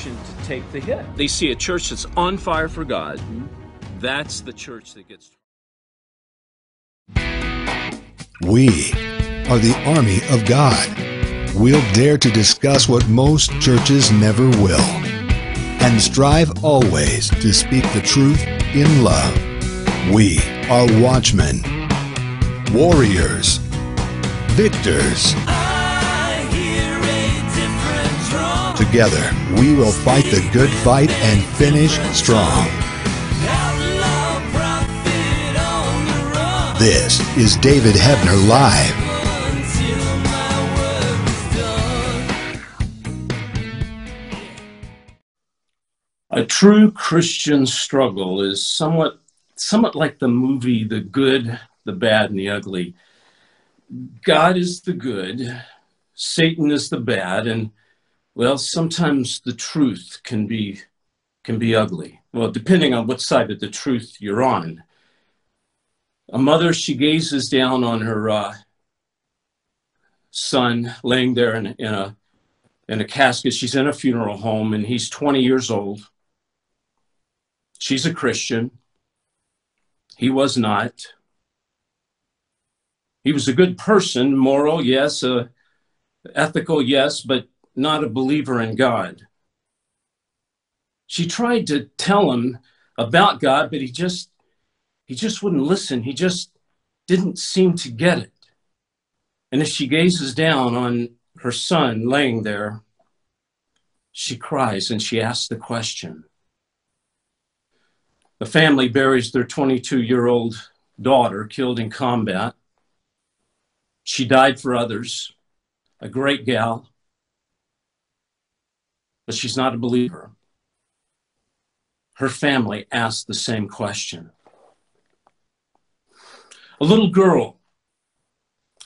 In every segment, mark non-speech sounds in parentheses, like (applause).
temptation to take the hit. They see a church that's on fire for God. Mm-hmm. That's the church that gets. We are the army of God. We'll dare to discuss what most churches never will and strive always to speak the truth in love. We are watchmen, warriors, victors. Together, we will fight the good fight and finish strong. This is David Heavener Live. A true Christian struggle is somewhat somewhat like the movie The Good, the Bad, and the Ugly. God is the good, Satan is the bad, and well, sometimes the truth can be can be ugly. Well, depending on what side of the truth you're on. A mother, she gazes down on her uh, son laying there in, in a in a casket. She's in a funeral home, and he's 20 years old. She's a Christian. He was not. He was a good person, moral, yes, uh, ethical, yes, but not a believer in God. She tried to tell him about God, but he just he just wouldn't listen. He just didn't seem to get it. And as she gazes down on her son laying there, she cries and she asks the question the family buries their 22 year old daughter killed in combat. She died for others, a great gal, but she's not a believer. Her family asked the same question. A little girl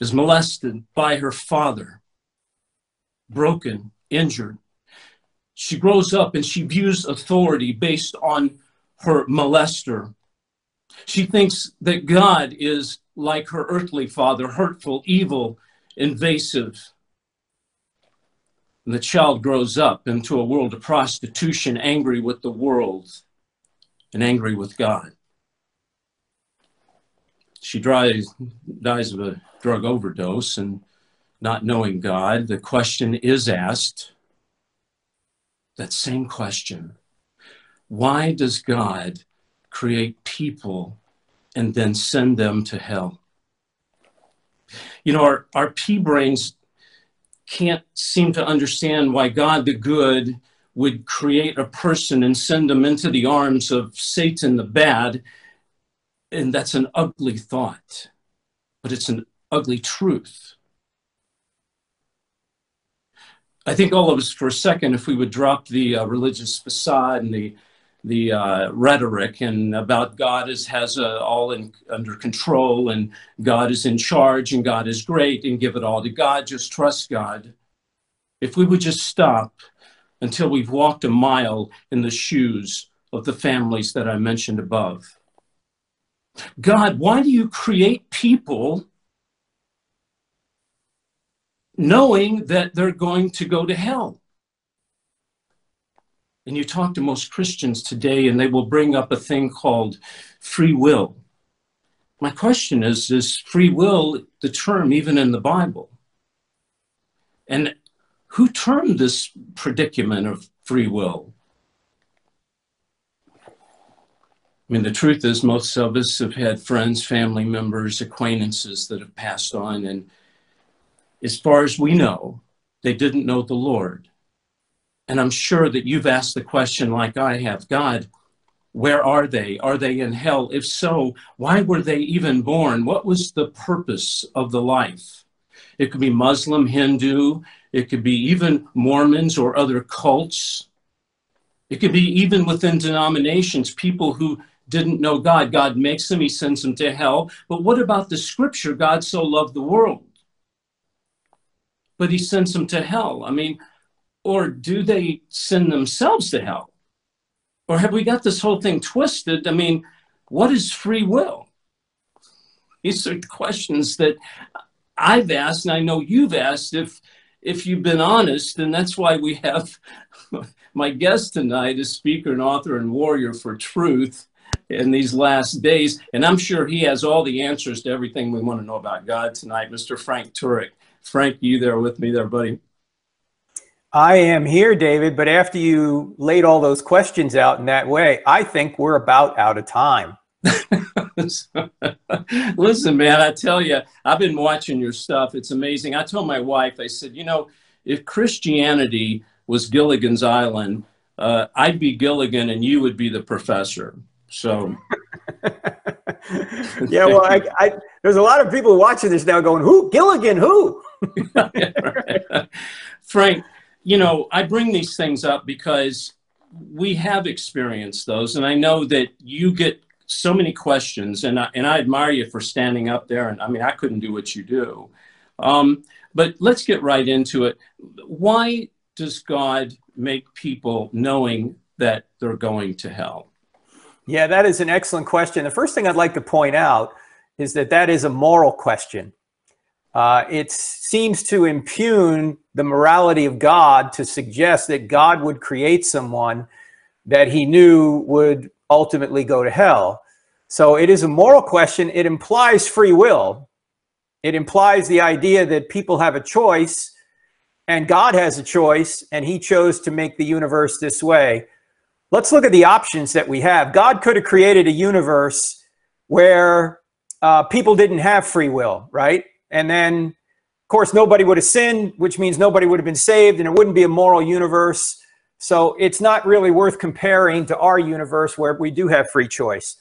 is molested by her father, broken, injured. She grows up and she views authority based on her molester. She thinks that God is like her earthly father, hurtful, evil, invasive. The child grows up into a world of prostitution, angry with the world and angry with God. She dies, dies of a drug overdose and not knowing God. The question is asked that same question why does God create people and then send them to hell? You know, our, our pea brains can't seem to understand why God the good would create a person and send them into the arms of Satan the bad. And that's an ugly thought, but it's an ugly truth. I think all of us, for a second, if we would drop the uh, religious facade and the the uh, rhetoric and about God is has uh, all in, under control and God is in charge and God is great and give it all to God. Just trust God. If we would just stop until we've walked a mile in the shoes of the families that I mentioned above. God, why do you create people knowing that they're going to go to hell? And you talk to most Christians today, and they will bring up a thing called free will. My question is Is free will the term even in the Bible? And who termed this predicament of free will? I mean, the truth is, most of us have had friends, family members, acquaintances that have passed on, and as far as we know, they didn't know the Lord. And I'm sure that you've asked the question, like I have God, where are they? Are they in hell? If so, why were they even born? What was the purpose of the life? It could be Muslim, Hindu, it could be even Mormons or other cults. It could be even within denominations, people who didn't know God. God makes them, He sends them to hell. But what about the scripture? God so loved the world, but He sends them to hell. I mean, or do they send themselves to hell? Or have we got this whole thing twisted? I mean, what is free will? These are questions that I've asked, and I know you've asked if if you've been honest, and that's why we have (laughs) my guest tonight is speaker and author and warrior for truth in these last days. And I'm sure he has all the answers to everything we want to know about God tonight, Mr. Frank Turek. Frank, you there with me there, buddy? I am here, David, but after you laid all those questions out in that way, I think we're about out of time. (laughs) Listen, man, I tell you, I've been watching your stuff. It's amazing. I told my wife, I said, you know, if Christianity was Gilligan's Island, uh, I'd be Gilligan and you would be the professor. So, (laughs) yeah, well, I, I, there's a lot of people watching this now going, who? Gilligan, who? (laughs) Frank, you know, I bring these things up because we have experienced those, and I know that you get so many questions, and I, and I admire you for standing up there. And I mean, I couldn't do what you do. Um, but let's get right into it. Why does God make people knowing that they're going to hell? Yeah, that is an excellent question. The first thing I'd like to point out is that that is a moral question. Uh, it seems to impugn the morality of God to suggest that God would create someone that he knew would ultimately go to hell. So it is a moral question. It implies free will. It implies the idea that people have a choice and God has a choice and he chose to make the universe this way. Let's look at the options that we have. God could have created a universe where uh, people didn't have free will, right? And then, of course, nobody would have sinned, which means nobody would have been saved, and it wouldn't be a moral universe. So it's not really worth comparing to our universe where we do have free choice.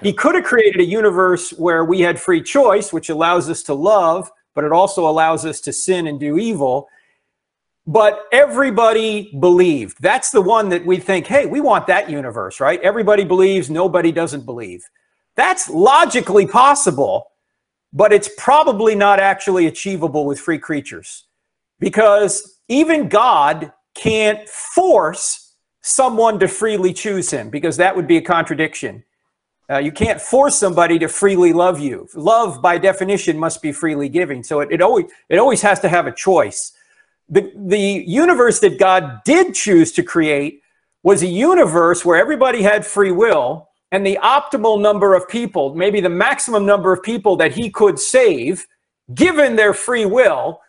He could have created a universe where we had free choice, which allows us to love, but it also allows us to sin and do evil. But everybody believed. That's the one that we think, hey, we want that universe, right? Everybody believes, nobody doesn't believe. That's logically possible but it's probably not actually achievable with free creatures because even God can't force someone to freely choose him because that would be a contradiction. Uh, you can't force somebody to freely love you. Love, by definition, must be freely giving. So it, it always it always has to have a choice. The the universe that God did choose to create was a universe where everybody had free will, and the optimal number of people, maybe the maximum number of people that he could save, given their free will,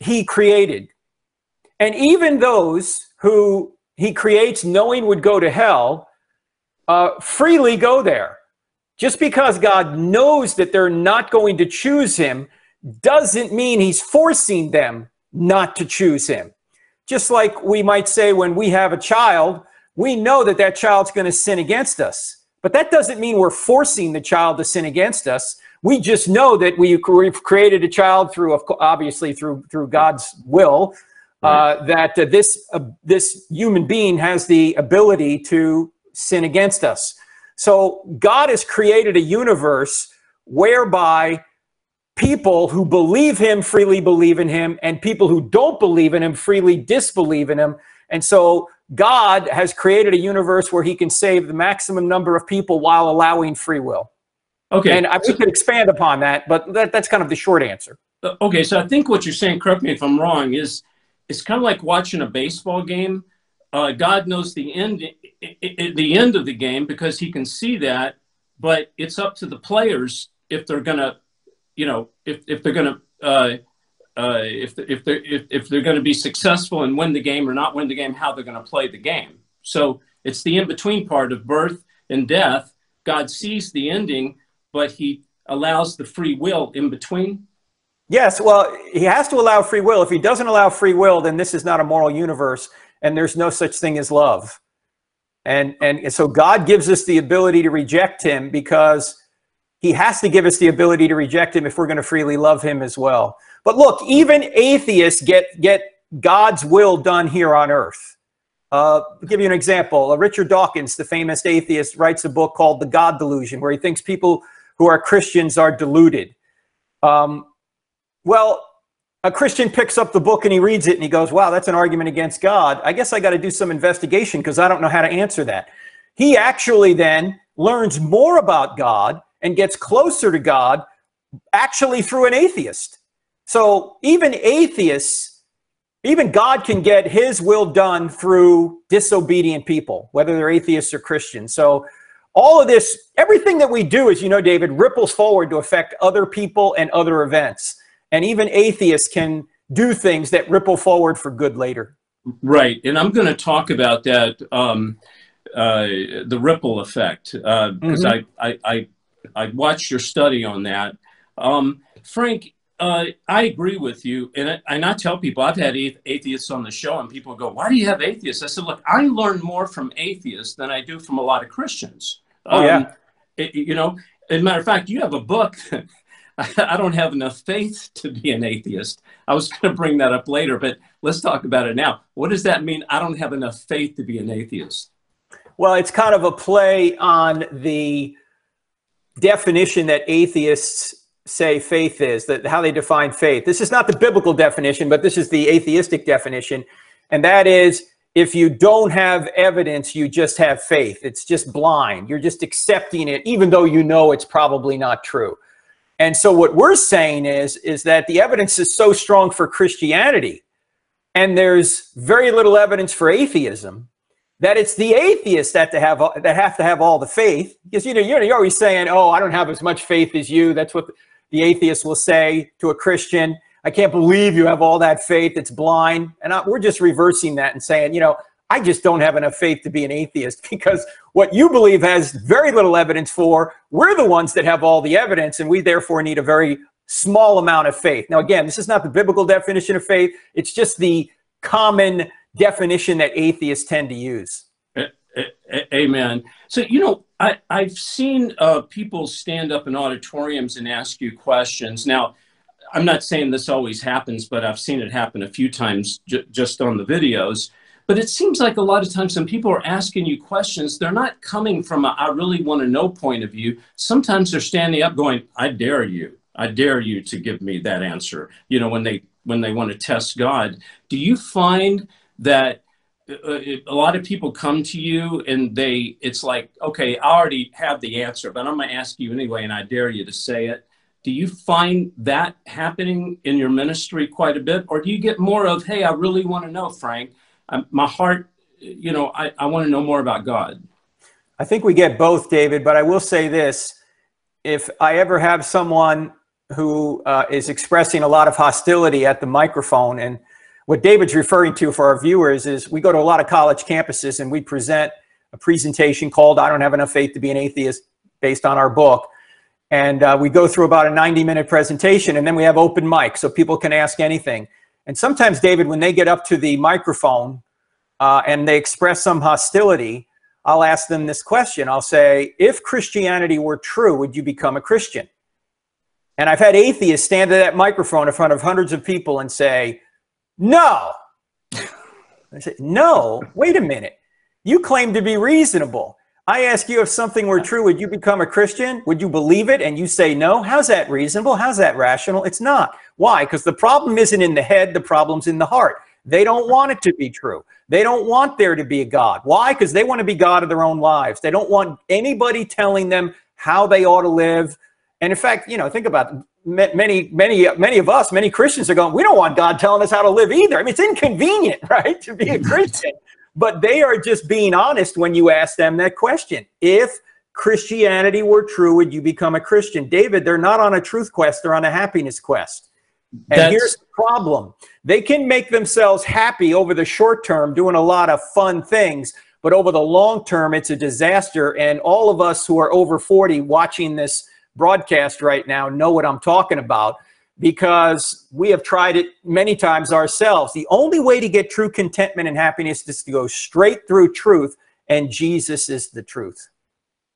he created. And even those who he creates knowing would go to hell, uh, freely go there. Just because God knows that they're not going to choose him doesn't mean he's forcing them not to choose him. Just like we might say when we have a child, we know that that child's going to sin against us. But that doesn't mean we're forcing the child to sin against us. We just know that we, have created a child through, obviously, through through God's will. Right. Uh, that uh, this uh, this human being has the ability to sin against us. So God has created a universe whereby people who believe Him freely believe in Him, and people who don't believe in Him freely disbelieve in Him. And so God has created a universe where he can save the maximum number of people while allowing free will. Okay. And I, we could expand upon that, but that, that's kind of the short answer. Uh, okay, so I think what you're saying, correct me if I'm wrong, is it's kind of like watching a baseball game. Uh, God knows the end, the end of the game because He can see that, but it's up to the players if they're gonna, you know, if if they're gonna uh, uh, if, if they're, if, if they're going to be successful and win the game or not win the game, how they're going to play the game. So it's the in between part of birth and death. God sees the ending, but he allows the free will in between. Yes, well, he has to allow free will. If he doesn't allow free will, then this is not a moral universe and there's no such thing as love. And, and so God gives us the ability to reject him because he has to give us the ability to reject him if we're going to freely love him as well. But look, even atheists get, get God's will done here on earth. Uh, give you an example. Uh, Richard Dawkins, the famous atheist, writes a book called The God Delusion, where he thinks people who are Christians are deluded. Um, well, a Christian picks up the book and he reads it and he goes, wow, that's an argument against God. I guess I got to do some investigation because I don't know how to answer that. He actually then learns more about God and gets closer to God actually through an atheist. So even atheists even God can get his will done through disobedient people, whether they're atheists or Christians. So all of this, everything that we do, as you know, David, ripples forward to affect other people and other events. And even atheists can do things that ripple forward for good later. Right. And I'm going to talk about that, um, uh, the ripple effect, because uh, mm-hmm. I, I, I, I, watched your study on that. Um, Frank, uh, I agree with you. And I, and I tell people, I've had atheists on the show, and people go, Why do you have atheists? I said, Look, I learn more from atheists than I do from a lot of Christians. Oh, yeah. Um, it, you know, as a matter of fact, you have a book. (laughs) I don't have enough faith to be an atheist. I was going to bring that up later, but let's talk about it now. What does that mean? I don't have enough faith to be an atheist. Well, it's kind of a play on the definition that atheists say faith is, that how they define faith. This is not the biblical definition, but this is the atheistic definition. And that is if you don't have evidence, you just have faith. It's just blind. You're just accepting it, even though you know it's probably not true. And so what we're saying is, is that the evidence is so strong for Christianity, and there's very little evidence for atheism, that it's the atheists that to have that have to have all the faith. Because you know you're always saying, "Oh, I don't have as much faith as you." That's what the atheist will say to a Christian. I can't believe you have all that faith. It's blind. And I, we're just reversing that and saying, you know, I just don't have enough faith to be an atheist (laughs) because what you believe has very little evidence for, we're the ones that have all the evidence, and we therefore need a very small amount of faith. Now, again, this is not the biblical definition of faith, it's just the common definition that atheists tend to use. Amen. So, you know, I, have seen uh, people stand up in auditoriums and ask you questions. Now, I'm not saying this always happens, but I've seen it happen a few times j- just on the videos. But it seems like a lot of times when people are asking you questions, they're not coming from a I really want to know point of view. Sometimes they're standing up going, I dare you. I dare you to give me that answer. You know, when they when they want to test God. Do you find that a lot of people come to you and they it's like, okay, I already have the answer, but I'm going to ask you anyway and I dare you to say it. Do you find that happening in your ministry quite a bit? Or do you get more of hey i really want to know frank? Um, my heart you know i, I want to know more about god. I think we get both david but i will say this. If i ever have someone who uh, is expressing a lot of hostility at the microphone and what david's referring to for our viewers is we go to a lot of college campuses and we present a presentation called i don't have enough faith to be an atheist based on our book and uh, we go through about a 90 minute presentation and then we have open mic so people can ask anything. And sometimes, David, when they get up to the microphone uh, and they express some hostility, I'll ask them this question. I'll say, if Christianity were true, would you become a Christian? And I've had atheists stand at that microphone in front of hundreds of people and say, no. I said, no, wait a minute. You claim to be reasonable. I ask you if something were true, would you become a Christian? Would you believe it? And you say no. How's that reasonable? How's that rational? It's not. Why? Because the problem isn't in the head, the problem's in the heart. They don't want it to be true. They don't want there to be a God. Why? Because they want to be God of their own lives. They don't want anybody telling them how they ought to live. And in fact, you know, think about many, many, many of us, many Christians are going, we don't want God telling us how to live either. I mean, it's inconvenient, (laughs) right, to be a (laughs) Christian. But they are just being honest when you ask them that question. If Christianity were true, would you become a Christian? David, they're not on a truth quest, they're on a happiness quest. And That's... here's the problem they can make themselves happy over the short term, doing a lot of fun things, but over the long term, it's a disaster. And all of us who are over 40 watching this broadcast right now know what I'm talking about because we have tried it many times ourselves. The only way to get true contentment and happiness is to go straight through truth, and Jesus is the truth.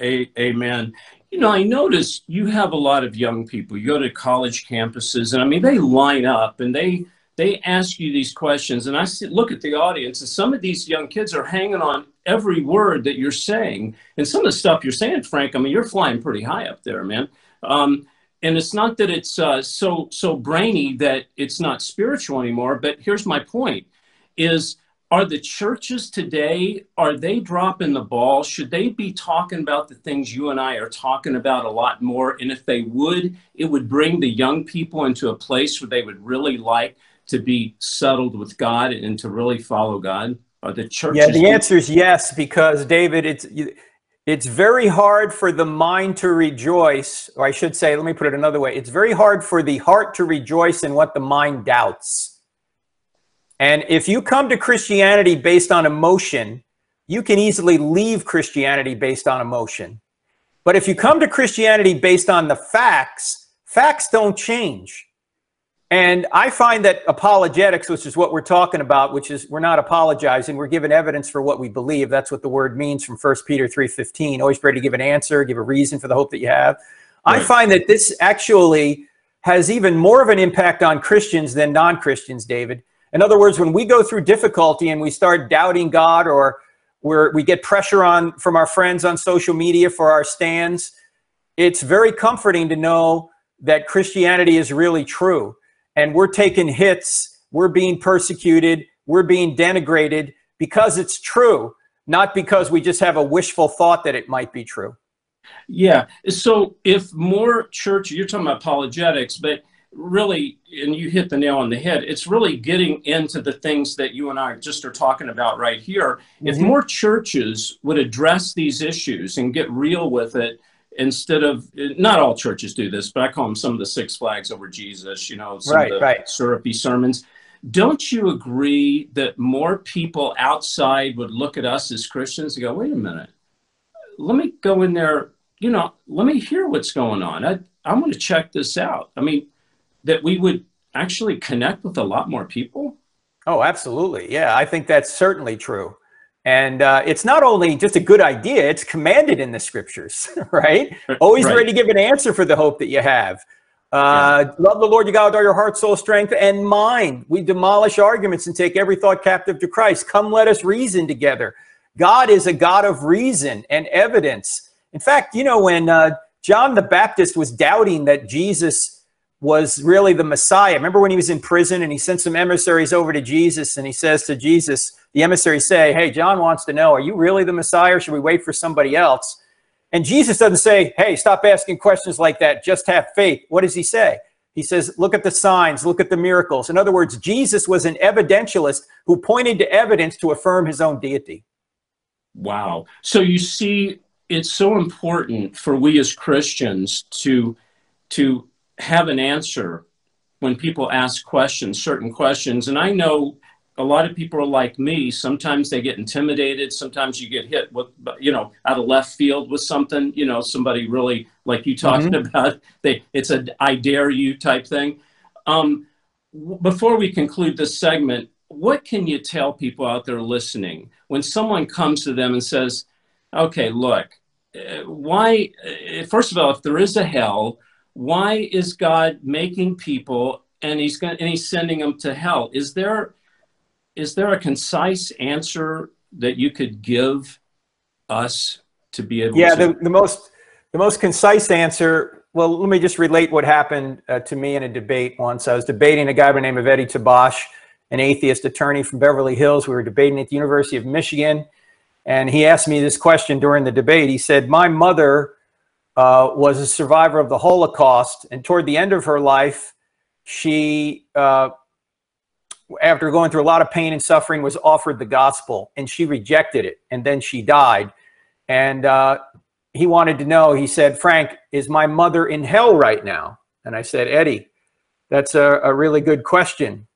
A- Amen. You know, I notice you have a lot of young people. You go to college campuses, and I mean, they line up and they they ask you these questions. And I look at the audience, and some of these young kids are hanging on every word that you're saying. And some of the stuff you're saying, Frank, I mean, you're flying pretty high up there, man. Um, and it's not that it's uh, so so brainy that it's not spiritual anymore but here's my point is are the churches today are they dropping the ball should they be talking about the things you and i are talking about a lot more and if they would it would bring the young people into a place where they would really like to be settled with God and to really follow God? Are the churches? Yeah, the answer is yes, because David, it's it's very hard for the mind to rejoice, or I should say, let me put it another way. It's very hard for the heart to rejoice in what the mind doubts. And if you come to Christianity based on emotion, you can easily leave Christianity based on emotion. But if you come to Christianity based on the facts, facts don't change. And I find that apologetics, which is what we're talking about, which is we're not apologizing, we're giving evidence for what we believe. That's what the word means from 1 Peter 3:15. Always ready to give an answer, give a reason for the hope that you have. Right. I find that this actually has even more of an impact on Christians than non-Christians, David. In other words, when we go through difficulty and we start doubting God or we're, we get pressure on from our friends on social media for our stands, it's very comforting to know that Christianity is really true and we're taking hits, we're being persecuted, we're being denigrated because it's true, not because we just have a wishful thought that it might be true. Yeah. So if more church, you're talking about apologetics, but really, and you hit the nail on the head, it's really getting into the things that you and I just are talking about right here. Mm-hmm. If more churches would address these issues and get real with it, instead of not all churches do this, but I call them some of the Six Flags over Jesus, you know, some right, of the right. syrupy sermons. Don't you agree that more people outside would look at us as Christians and go, wait a minute, let me go in there, you know, let me hear what's going on. I, I want to check this out. I mean, that we would actually connect with a lot more people. Oh, absolutely. Yeah, I think that's certainly true. And uh, it's not only just a good idea, it's commanded in the scriptures, (laughs) right? Always right. ready to give an answer for the hope that you have. Uh, yeah. Love the Lord your God with all your heart, soul, strength, and mind. We demolish arguments and take every thought captive to Christ. Come, let us reason together. God is a God of reason and evidence. In fact, you know, when uh, John the Baptist was doubting that Jesus was really the Messiah, remember when he was in prison and he sent some emissaries over to Jesus and he says to Jesus, the emissaries say, Hey, John wants to know, are you really the Messiah or should we wait for somebody else? And Jesus doesn't say, Hey, stop asking questions like that. Just have faith. What does he say? He says, Look at the signs, look at the miracles. In other words, Jesus was an evidentialist who pointed to evidence to affirm his own deity. Wow. So you see, it's so important for we as Christians to, to have an answer when people ask questions, certain questions. And I know a lot of people are like me. Sometimes they get intimidated. Sometimes you get hit with, you know, out of left field with something. You know, somebody really like you talking mm-hmm. about. They, it's a I dare you type thing. Um, w- before we conclude this segment, what can you tell people out there listening when someone comes to them and says, "Okay, look, uh, why? Uh, first of all, if there is a hell, why is God making people?" And he's going, and he's sending them to hell. Is there is there a concise answer that you could give us to be able yeah, to? Yeah, the, the most the most concise answer. Well, let me just relate what happened uh, to me in a debate once. I was debating a guy by the name of Eddie Tabash, an atheist attorney from Beverly Hills. We were debating at the University of Michigan, and he asked me this question during the debate. He said, "My mother uh, was a survivor of the Holocaust, and toward the end of her life, she." Uh, after going through a lot of pain and suffering, was offered the gospel, and she rejected it, and then she died. And uh, he wanted to know. He said, "Frank, is my mother in hell right now?" And I said, "Eddie, that's a, a really good question."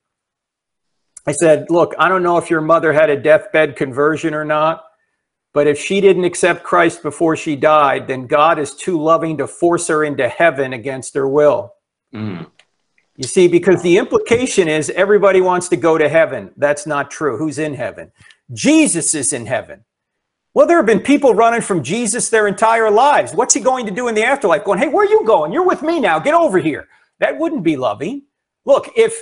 I said, "Look, I don't know if your mother had a deathbed conversion or not." But if she didn't accept Christ before she died, then God is too loving to force her into heaven against her will. Mm. You see, because the implication is everybody wants to go to heaven. That's not true. Who's in heaven? Jesus is in heaven. Well, there have been people running from Jesus their entire lives. What's he going to do in the afterlife? Going, hey, where are you going? You're with me now. Get over here. That wouldn't be loving. Look, if,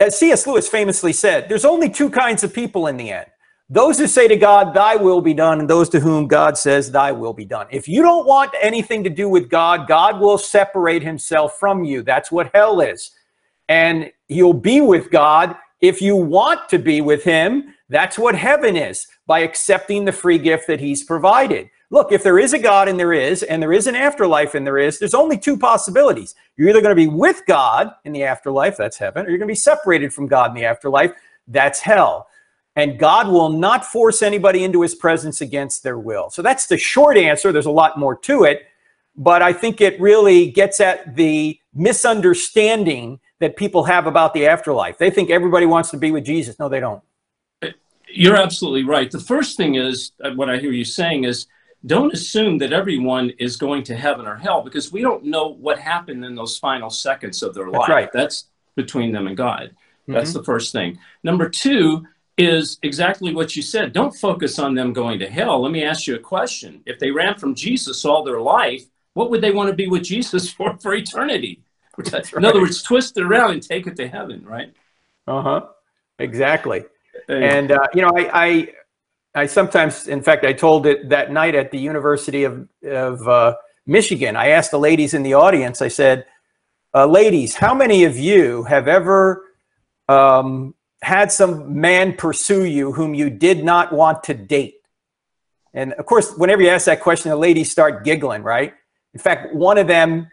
as C.S. Lewis famously said, there's only two kinds of people in the end those who say to God, Thy will be done, and those to whom God says, Thy will be done. If you don't want anything to do with God, God will separate himself from you. That's what hell is. And you'll be with God if you want to be with him. That's what heaven is by accepting the free gift that he's provided. look, if there is a God and there is, and there is an afterlife and there is, there's only two possibilities. You're either going to be with God in the afterlife, that's heaven, or you're going to be separated from God in the afterlife, that's hell. And God will not force anybody into his presence against their will. So that's the short answer. There's a lot more to it, but I think it really gets at the misunderstanding that people have about the afterlife. They think everybody wants to be with Jesus. No, they don't. You're absolutely right. The first thing is uh, what I hear you saying is don't assume that everyone is going to heaven or hell because we don't know what happened in those final seconds of their That's life. right. That's between them and God. That's the first thing. Number two is exactly what you said. Don't focus on them going to hell. Let me ask you a question. If they ran from Jesus all their life, what would they want to be with Jesus (laughs) for for eternity? That's In other words, twist it around and take it to heaven, right? Uh huh. Exactly. And, And uh, you know, I, I, I sometimes, in fact, I told it that night at the University of of uh, Michigan. I asked the ladies in the audience. I said, uh, "Ladies, how many of you have ever um, had some man pursue you whom you did not want to date?" And of course, whenever you ask that question, the ladies start giggling, right? In fact, one of them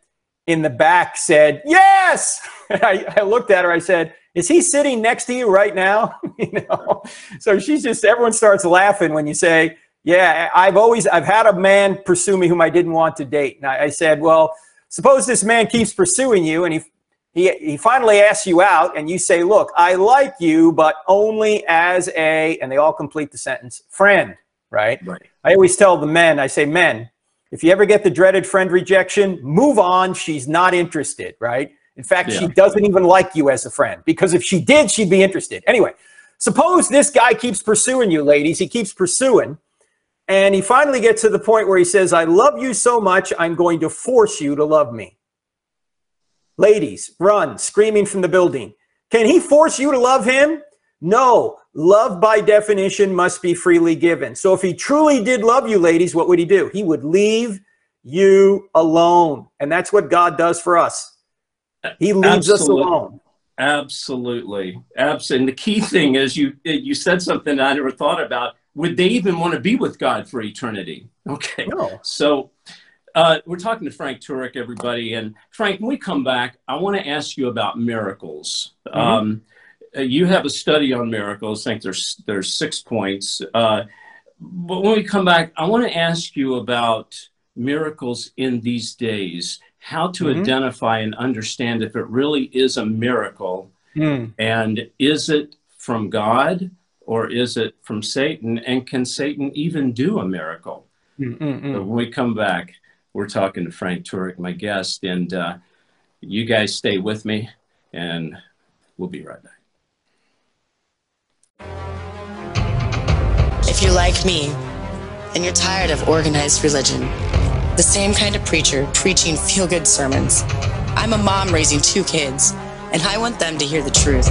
in the back said, "Yes." (laughs) I, I looked at her. I said, "Is he sitting next to you right now?" (laughs) you know. So she's just. Everyone starts laughing when you say, "Yeah, I've always I've had a man pursue me whom I didn't want to date." And I, I said, "Well, suppose this man keeps pursuing you, and he." He, he finally asks you out, and you say, Look, I like you, but only as a, and they all complete the sentence, friend, right? right. I always tell the men, I say, men, if you ever get the dreaded friend rejection, move on. She's not interested, right? In fact, she doesn't even like you as a friend because if she did, she'd be interested. Anyway, suppose this guy keeps pursuing you, ladies. He keeps pursuing. And he finally gets to the point where he says, I love you so much, I'm going to force you to love me. Ladies, run, screaming from the building. Can he force you to love him? No. Love by definition must be freely given. So if he truly did love you, ladies, what would he do? He would leave you alone. And that's what God does for us. He leaves us Absolutely. alone. Absolutely, absolutely. And the key thing is you you said something I never thought about. Would they even want to be with God for eternity? Okay, No. so uh, we're talking to Frank Turek, everybody. And Frank, when we come back, I want to ask you about miracles. Um, uh, you have a study on miracles. I think there's there's six points. Uh, but when we come back, I want to ask you about miracles in these days. How to Mhm. identify and understand if it really is a miracle, Hmm. and is it from God or is it from Satan? And can Satan even do a miracle? Mm, mm, mm. So when we come back, we're talking to Frank Turek, my guest, and uh, you guys stay with me, and we'll be right back. If you're like me and you're tired of organized religion, the same kind of preacher preaching feel good sermons, I'm a mom raising two kids, and I want them to hear the truth.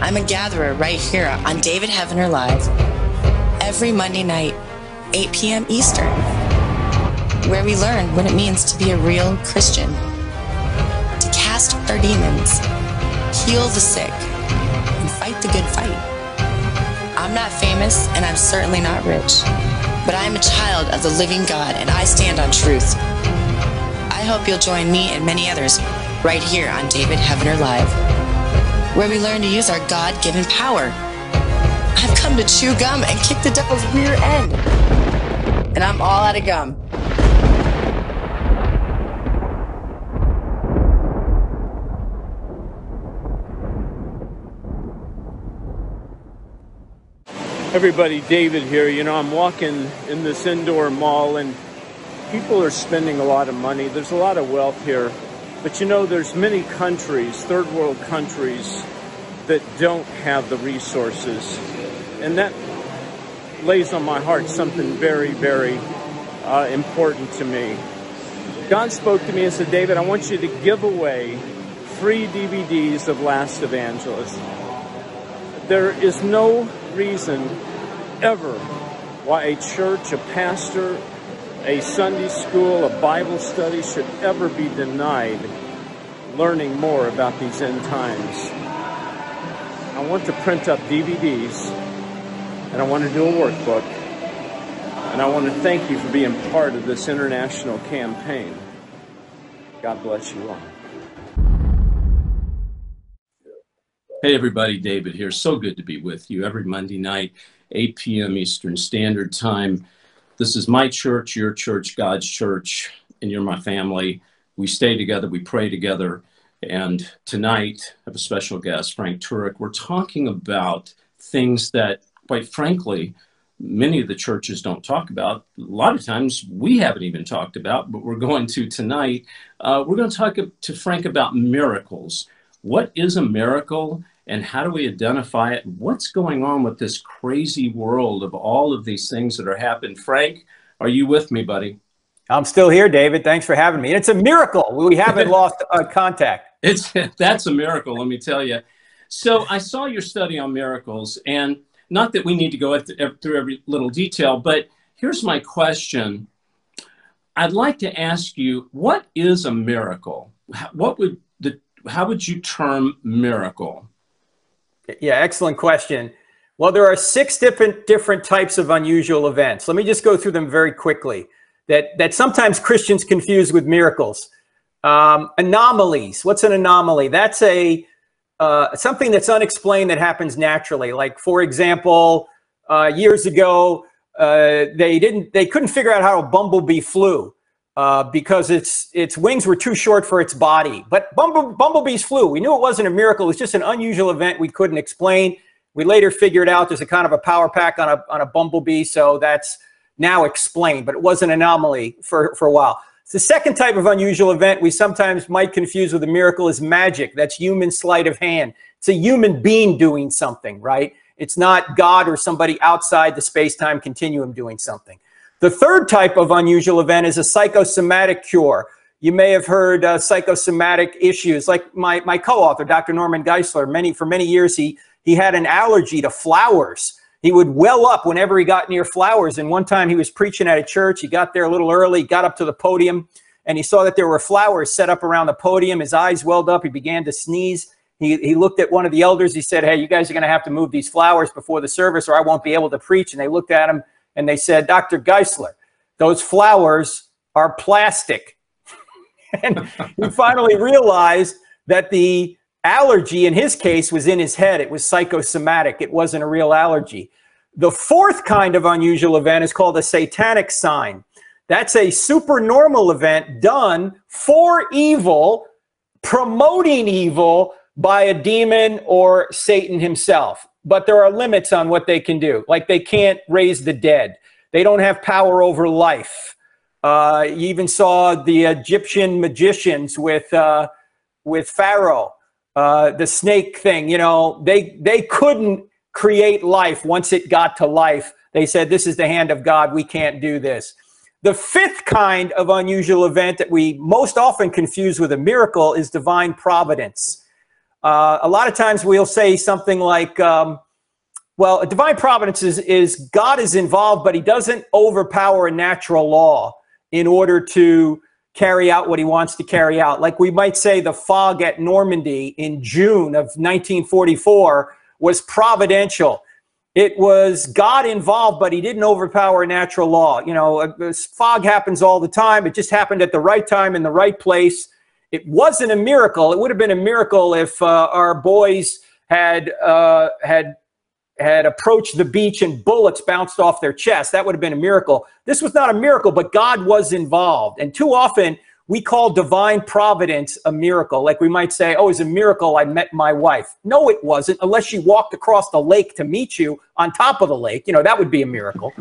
I'm a gatherer right here on David Heavener Live every Monday night, 8 p.m. Eastern, where we learn what it means to be a real Christian, to cast our demons, heal the sick, and fight the good fight. I'm not famous and I'm certainly not rich, but I am a child of the living God and I stand on truth. I hope you'll join me and many others right here on David Heavener Live, where we learn to use our God given power. I've come to chew gum and kick the devil's rear end, and I'm all out of gum. Everybody, David here. You know, I'm walking in this indoor mall and people are spending a lot of money. There's a lot of wealth here. But you know, there's many countries, third world countries, that don't have the resources. And that lays on my heart something very, very uh, important to me. God spoke to me and said, David, I want you to give away free DVDs of Last Evangelist. There is no reason ever why a church, a pastor, a Sunday school, a Bible study should ever be denied learning more about these end times. I want to print up DVDs and I want to do a workbook. And I want to thank you for being part of this international campaign. God bless you all. Hey, everybody, David here. So good to be with you every Monday night, 8 p.m. Eastern Standard Time. This is my church, your church, God's church, and you're my family. We stay together, we pray together. And tonight, I have a special guest, Frank Turek. We're talking about things that, quite frankly, many of the churches don't talk about. A lot of times we haven't even talked about, but we're going to tonight. Uh, we're going to talk to Frank about miracles. What is a miracle? And how do we identify it? What's going on with this crazy world of all of these things that are happening? Frank, are you with me, buddy? I'm still here, David. Thanks for having me. And it's a miracle. We haven't (laughs) lost uh, contact. It's that's a miracle, let me tell you. So I saw your study on miracles, and not that we need to go through every little detail, but here's my question. I'd like to ask you, what is a miracle? What would the how would you term miracle? Yeah, excellent question. Well, there are six different different types of unusual events. Let me just go through them very quickly. That that sometimes Christians confuse with miracles. Um, anomalies. What's an anomaly? That's a uh, something that's unexplained that happens naturally. Like for example, uh, years ago, uh, they didn't they couldn't figure out how a bumblebee flew. Uh, because its its wings were too short for its body. But bumble, bumblebees flew. We knew it wasn't a miracle. It was just an unusual event we couldn't explain. We later figured out there's a kind of a power pack on a on a bumblebee, so that's now explained. But it was an anomaly for for a while. The second type of unusual event we sometimes might confuse with a miracle is magic. That's human sleight of hand. It's a human being doing something, right? It's not God or somebody outside the space time continuum doing something. The third type of unusual event is a psychosomatic cure. You may have heard uh, psychosomatic issues, like my, my co-author, Dr. Norman Geisler. Many for many years, he he had an allergy to flowers. He would well up whenever he got near flowers. And one time he was preaching at a church. He got there a little early, got up to the podium, and he saw that there were flowers set up around the podium. His eyes welled up. He began to sneeze. He, he looked at one of the elders. He said, Hey, you guys are going to have to move these flowers before the service, or I won't be able to preach. And they looked at him and they said, Dr. Geisler, those flowers are plastic. (laughs) and he finally realized that the allergy in his case was in his head. It was psychosomatic. It wasn't a real allergy. The fourth kind of unusual event is called a satanic sign. That's a supernormal event done for evil, promoting evil by a demon or Satan himself but there are limits on what they can do. Like they can't raise the dead. They don't have power over life. Uh, you even saw the Egyptian magicians with uh, with Pharaoh, uh, the snake thing. You know, they they couldn't create life once it got to life. They said, "This is the hand of God. We can't do this." The fifth kind of unusual event that we most often confuse with a miracle is divine providence. Uh, a lot of times we'll say something like, um, well, divine providence is, is God is involved, but he doesn't overpower a natural law in order to carry out what he wants to carry out. Like we might say the fog at Normandy in June of 1944 was providential. It was God involved, but he didn't overpower natural law. You know, fog happens all the time. It just happened at the right time in the right place it wasn't a miracle. It would have been a miracle if uh, our boys had uh, had had approached the beach and bullets bounced off their chest. That would have been a miracle. This was not a miracle, but God was involved. And too often we call divine providence a miracle. Like we might say, oh, it's a miracle I met my wife. No, it wasn't, unless she walked across the lake to meet you on top of the lake. You know, that would be a miracle.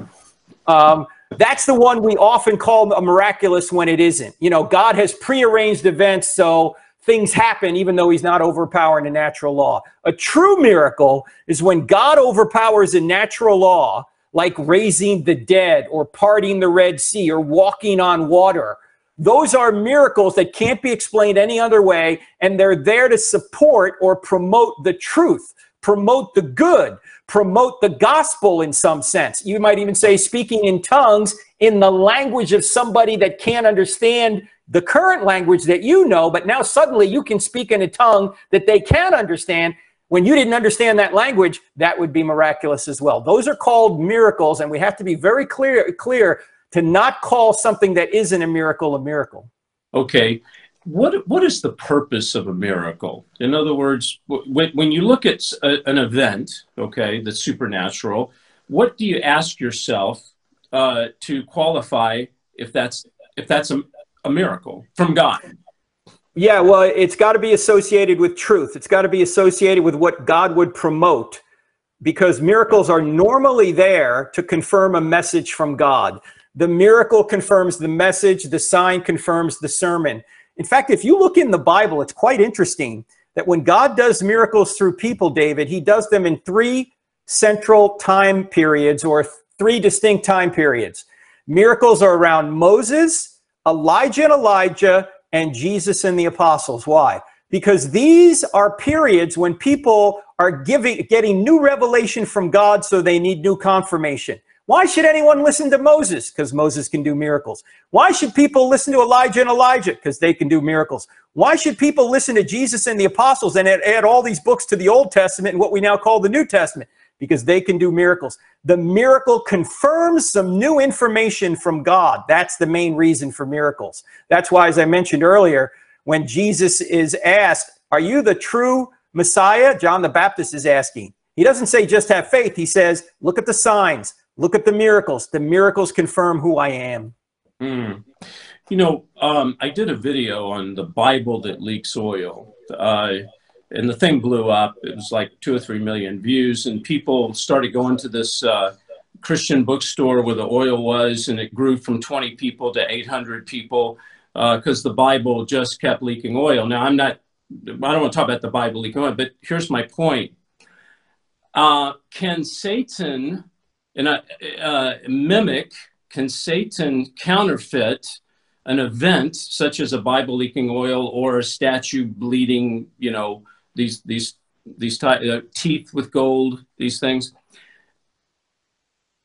Um, that's the one we often call a miraculous when it isn't. You know, God has prearranged events so things happen even though he's not overpowering a natural law. A true miracle is when God overpowers a natural law, like raising the dead or parting the Red Sea or walking on water. Those are miracles that can't be explained any other way, and they're there to support or promote the truth, promote the good, promote the gospel in some sense. You might even say speaking in tongues in the language of somebody that can't understand the current language that you know, but now suddenly you can speak in a tongue that they can understand. when you didn't understand that language, that would be miraculous as well. Those are called miracles, and we have to be very clear clear to not call something that isn't a miracle a miracle. Okay. What, what is the purpose of a miracle? In other words, when, when you look at a, an event, okay, that's supernatural, what do you ask yourself uh, to qualify if that's if that's a, a miracle from God? Yeah, well, it's got to be associated with truth. It's got to be associated with what God would promote because miracles are normally there to confirm a message from God. The miracle confirms the message, the sign confirms the sermon. In fact, if you look in the Bible, it's quite interesting that when God does miracles through people, David, he does them in three central time periods or three distinct time periods. Miracles are around Moses, Elijah and Elisha, and Jesus and the apostles. Why? Because these are periods when people are giving getting new revelation from God so they need new confirmation. Why should anyone listen to Moses? Because Moses can do miracles. Why should people listen to Elijah and Elisha? Because they can do miracles. Why should people listen to Jesus and the apostles and add, all these books to the Old Testament and what we now call the New Testament? Because they can do miracles. The miracle confirms some new information from God. That's the main reason for miracles. That's why, as I mentioned earlier, when Jesus is asked, Are you the true Messiah? John the Baptist is asking. He doesn't say just have faith. He says, Look at the signs, look at the miracles. The miracles confirm who I am. Mm. You know, um, I did a video on the Bible that leaks oil. Uh, and the thing blew up. It was like two or three million views, and people started going to this uh, Christian bookstore where the oil was, and it grew from 20 people to 800 people because uh, the Bible just kept leaking oil. Now, I'm not, I don't want to talk about the Bible leaking oil, but here's my point. Uh, can Satan and uh, mimic? Can Satan counterfeit? an event such as a Bible leaking oil or a statue bleeding, you know, these these these t- uh, teeth with gold, these things.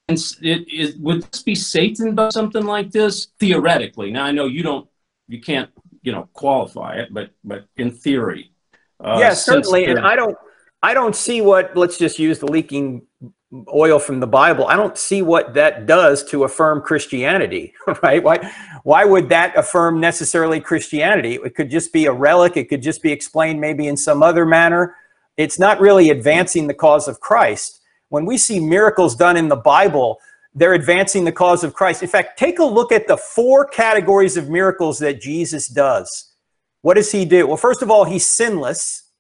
And it, it, would this be Satan about something like this theoretically? Now I know you don't, you can't, you know, qualify it, but but in theory, uh, yeah, certainly. And I don't, I don't see what. Let's just use the leaking oil from the Bible. I don't see what that does to affirm Christianity, (laughs) right? Why, why would that affirm necessarily Christianity? It could just be a relic. It could just be explained maybe in some other manner. It's not really advancing the cause of Christ. When we see miracles done in the Bible, they're advancing the cause of Christ. In fact, take a look at the four categories of miracles that Jesus does. What does he do? Well, first of all, he's sinless,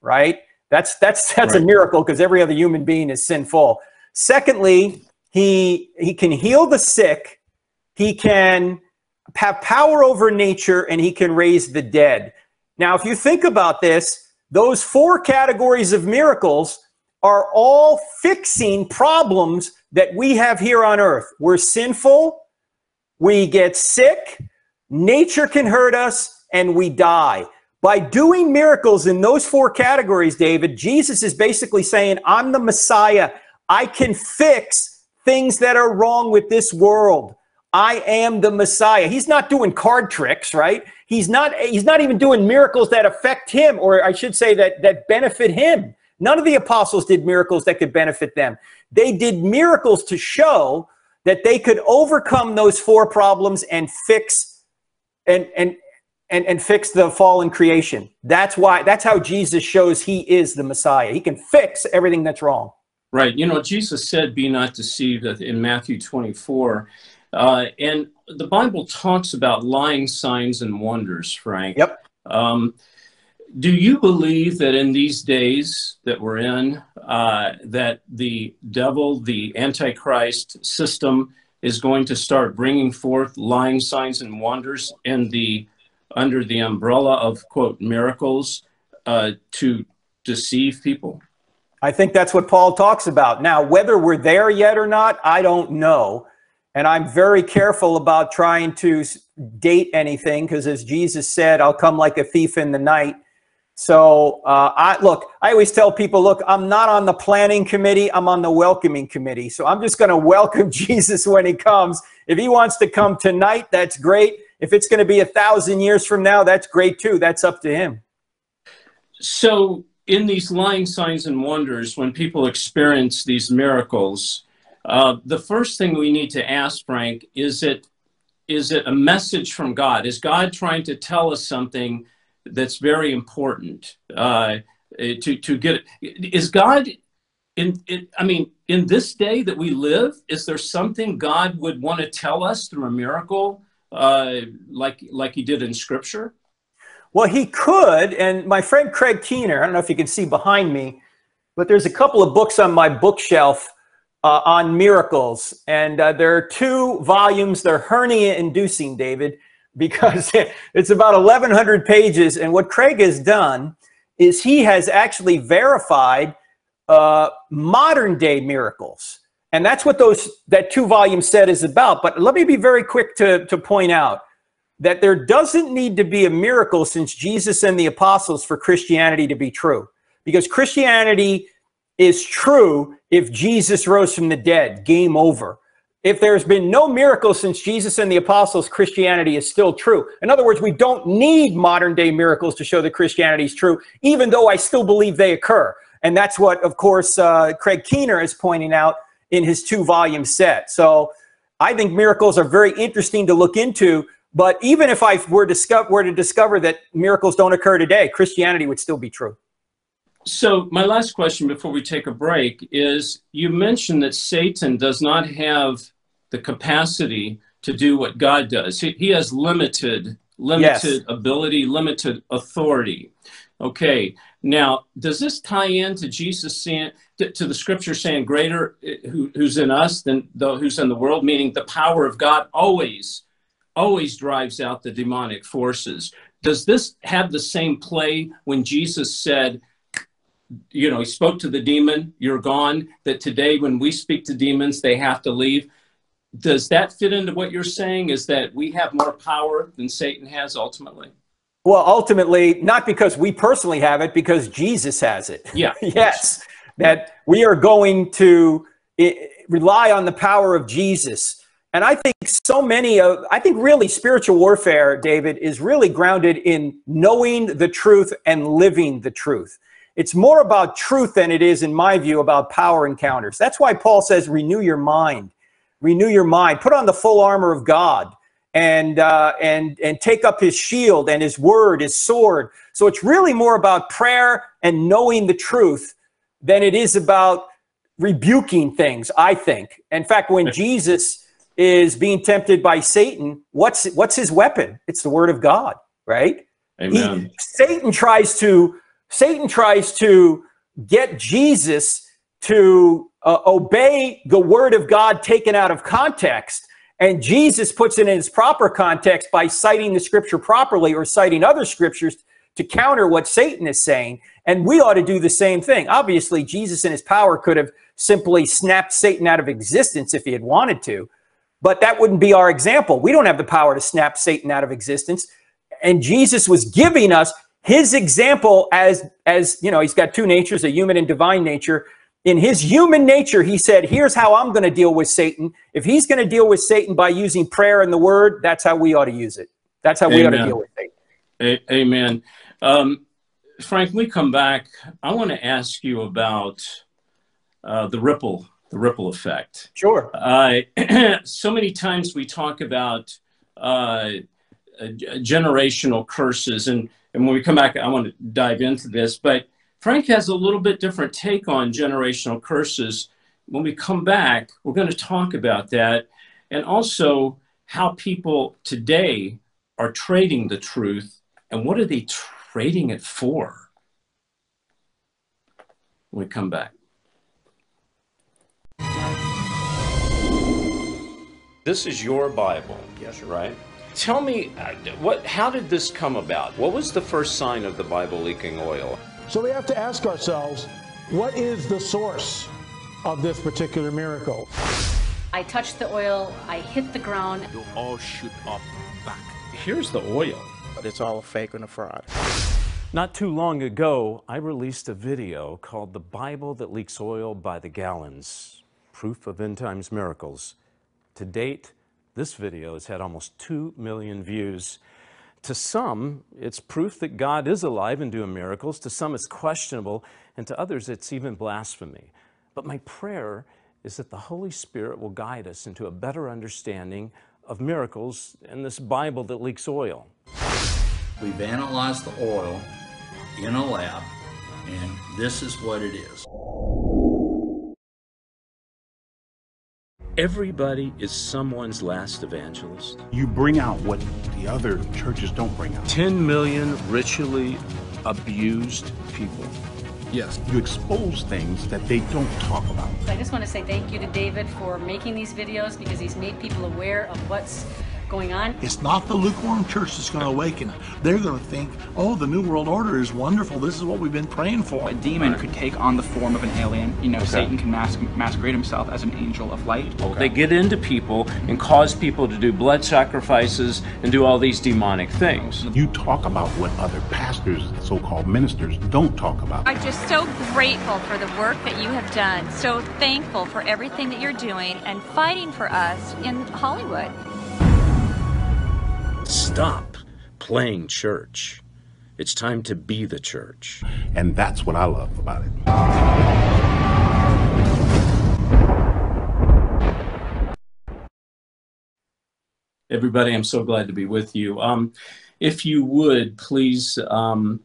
right? That's that's that's right. a miracle because every other human being is sinful. Secondly, he he can heal the sick, he can have power over nature, and he can raise the dead. Now, if you think about this, those four categories of miracles are all fixing problems that we have here on earth. We're sinful, we get sick, nature can hurt us, and we die. By doing miracles in those four categories, David, Jesus is basically saying, I'm the Messiah. I can fix things that are wrong with this world. I am the Messiah. He's not doing card tricks, right? He's not he's not even doing miracles that affect him or I should say that that benefit him. None of the apostles did miracles that could benefit them. They did miracles to show that they could overcome those four problems and fix and and and, and fix the fallen creation. That's why that's how Jesus shows he is the Messiah. He can fix everything that's wrong. Right. You know, Jesus said, Be not deceived in Matthew 24. Uh, and the Bible talks about lying signs and wonders, Frank. Yep. Um, do you believe that in these days that we're in, uh, that the devil, the Antichrist system, is going to start bringing forth lying signs and wonders in the under the umbrella of quote miracles uh, to deceive people? I think that's what Paul talks about. Now, whether we're there yet or not, I don't know. And I'm very careful about trying to date anything because, as Jesus said, I'll come like a thief in the night. So, uh, I look, I always tell people, look, I'm not on the planning committee, I'm on the welcoming committee. So, I'm just going to welcome (laughs) Jesus when he comes. If he wants to come tonight, that's great. If it's going to be a thousand years from now, that's great too. That's up to him. So in these lying signs and wonders, when people experience these miracles, uh, the first thing we need to ask, Frank, is it is it a message from God? Is God trying to tell us something that's very important uh, to to get? Is God in, in? I mean, in this day that we live, is there something God would want to tell us through a miracle, uh, like like He did in Scripture? Well, he could. And my friend Craig Keener, I don't know if you can see behind me, but there's a couple of books on my bookshelf uh, on miracles. And uh, there are two volumes. They're hernia inducing, David, (laughs) because it's about 1,100 pages. And what Craig has done is he has actually verified uh, modern day miracles. And that's what those that two volume set is about. But let me be very quick to, to point out that there doesn't need to be a miracle since Jesus and the apostles for Christianity to be true. Because Christianity is true if Jesus rose from the dead, game over. If there's been no miracle since Jesus and the apostles, Christianity is still true. In other words, we don't need modern day miracles to show that Christianity is true, even though I still believe they occur. And that's what, of course, uh, Craig Keener is pointing out in his two volume set. So I think miracles are very interesting to look into but even if I were, discover, were to discover that miracles don't occur today, Christianity would still be true. So, my last question before we take a break is you mentioned that Satan does not have the capacity to do what God does. He, he has limited limited yes. ability, limited authority. Okay. Now, does this tie in to Jesus saying to, to the scripture saying greater eh, who, who's in us than the, who's in the world, meaning the power of God always always drives out the demonic forces. Does this have the same play when Jesus said, you know, he spoke to the demon, you're gone, that today when we speak to demons, they have to leave? Does that fit into what you're saying? Is that we have more power than Satan has ultimately? Well, ultimately, not because we personally have it, because Jesus has it. Yeah. (laughs) yes. That we are going to eh, rely on the power of Jesus and I think so many of, I think really spiritual warfare, David, is really grounded in knowing the truth and living the truth. It's more about truth than it is, in my view, about power encounters. That's why Paul says, renew your mind. Renew your mind. Put on the full armor of God and, uh, and, and take up his shield and his word, his sword. So it's really more about prayer and knowing the truth than it is about rebuking things, I think. In fact, when Jesus is being tempted by Satan, what's what's his weapon? It's the word of God, right? Amen. He, Satan tries to Satan tries to get Jesus to uh, obey the word of God taken out of context. And Jesus puts it in its proper context by citing the scripture properly or citing other scriptures to counter what Satan is saying. And we ought to do the same thing. Obviously, Jesus in his power could have simply snapped Satan out of existence if he had wanted to. But that wouldn't be our example. We don't have the power to snap Satan out of existence. And Jesus was giving us his example as as you know, he's got two natures, a human and divine nature. In his human nature, he said, Here's how I'm going to deal with Satan. If he's going to deal with Satan by using prayer and the word, that's how we ought to use it. That's how we Amen. ought to deal with Satan. A- Amen. Um, Frank, we come back. I want to ask you about uh, the ripple the ripple effect. Sure. Uh, (clears throat) so many times we talk about uh, generational curses, and, and when we come back, I want to dive into this. But Frank has a little bit different take on generational curses. When we come back, we're going to talk about that and also how people today are trading the truth and what are they trading it for when we come back. This is your Bible. Yes, sir. Right? Tell me, uh, what? how did this come about? What was the first sign of the Bible leaking oil? So we have to ask ourselves, what is the source of this particular miracle? I touched the oil, I hit the ground. You'll all shoot up back. Here's the oil. But it's all a fake and a fraud. Not too long ago, I released a video called The Bible That Leaks Oil by the Gallons Proof of End Times Miracles. To date, this video has had almost 2 million views. To some, it's proof that God is alive and doing miracles. To some, it's questionable. And to others, it's even blasphemy. But my prayer is that the Holy Spirit will guide us into a better understanding of miracles and this Bible that leaks oil. We've analyzed the oil in a lab, and this is what it is. Everybody is someone's last evangelist. You bring out what the other churches don't bring out. 10 million ritually abused people. Yes. You expose things that they don't talk about. I just want to say thank you to David for making these videos because he's made people aware of what's going on. It's not the lukewarm church that's going to awaken. They're going to think, oh, the New World Order is wonderful. This is what we've been praying for. A demon could take on the form of an alien. You know, okay. Satan can mas- masquerade himself as an angel of light. Okay. They get into people and cause people to do blood sacrifices and do all these demonic things. You talk about what other pastors, so called ministers, don't talk about. I'm just so grateful for the work that you have done. So thankful for everything that you're doing and fighting for us in Hollywood. Stop playing church. It's time to be the church. And that's what I love about it. Everybody, I'm so glad to be with you. Um, if you would, please um,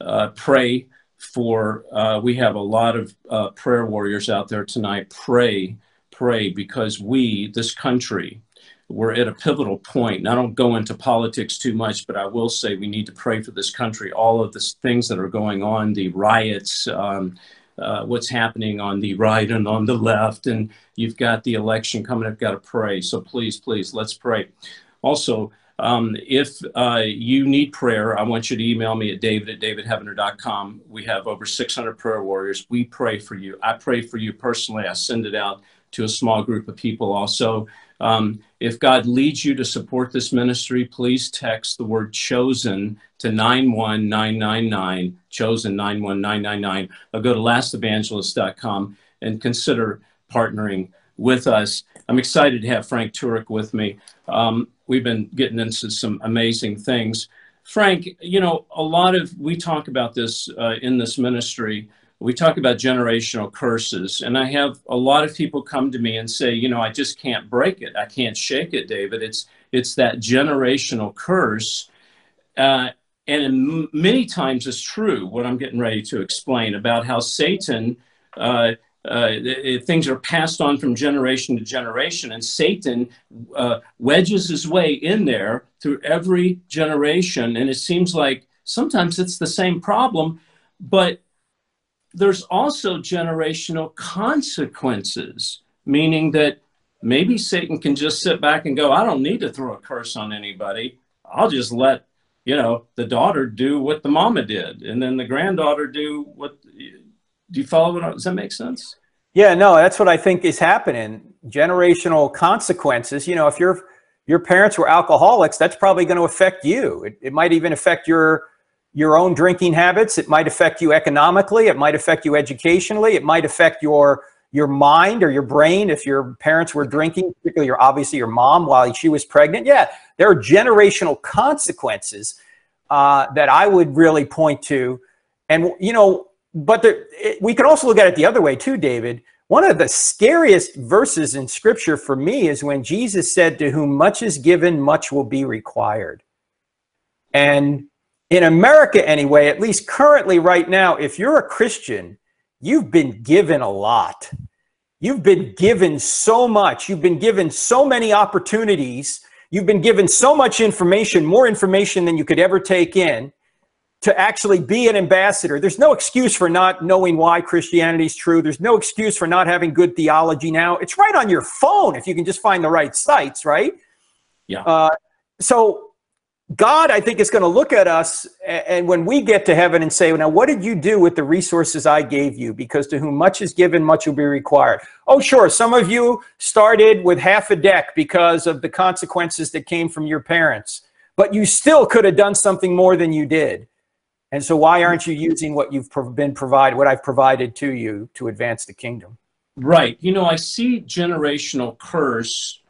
uh, pray for, uh, we have a lot of uh, prayer warriors out there tonight. Pray, pray, because we, this country, we're at a pivotal point. And I don't go into politics too much, but I will say we need to pray for this country. All of the things that are going on, the riots, um, uh, what's happening on the right and on the left, and you've got the election coming up. Got to pray. So please, please, let's pray. Also, um, if uh, you need prayer, I want you to email me at david at davidheavener.com. We have over 600 prayer warriors. We pray for you. I pray for you personally. I send it out to a small group of people also. Um, if God leads you to support this ministry, please text the word chosen to 91999, chosen 91999, or go to lastevangelist.com and consider partnering with us. I'm excited to have Frank Turek with me. Um, we've been getting into some amazing things. Frank, you know, a lot of, we talk about this uh, in this ministry we talk about generational curses and i have a lot of people come to me and say you know i just can't break it i can't shake it david it's it's that generational curse uh, and many times it's true what i'm getting ready to explain about how satan uh, uh, things are passed on from generation to generation, and Satan uh, wedges his way in there through every generation. And it seems like sometimes it's the same problem, but there's also generational consequences, meaning that maybe Satan can just sit back and go, I don't need to throw a curse on anybody. I'll just let, you know, the daughter do what the mama did, and then the granddaughter do what. Do you follow what? Does that make sense? Yeah, no, that's what I think is happening. Generational consequences. You know, if your your parents were alcoholics, that's probably going to affect you. It, it might even affect your your own drinking habits. It might affect you economically. It might affect you educationally. It might affect your your mind or your brain if your parents were drinking, particularly your obviously your mom while she was pregnant. Yeah, there are generational consequences uh, that I would really point to, and you know, but there, it, we could also look at it the other way too, David. One of the scariest verses in Scripture for me is when Jesus said, "To whom much is given, much will be required," and in America anyway, at least currently right now, if you're a Christian, you've been given a lot. You've been given so much. You've been given so many opportunities. You've been given so much information, more information than you could ever take in to actually be an ambassador. There's no excuse for not knowing why Christianity is true. There's no excuse for not having good theology now. It's right on your phone if you can just find the right sites, right? Yeah. Uh, so God, I think, is going to look at us, and when we get to heaven and say, Now, what did you do with the resources I gave you? Because to whom much is given, much will be required. Oh, sure, some of you started with half a deck because of the consequences that came from your parents, but you still could have done something more than you did. And so, why aren't you using what you've been provided, what I've provided to you to advance the kingdom? Right. You know, I see generational curse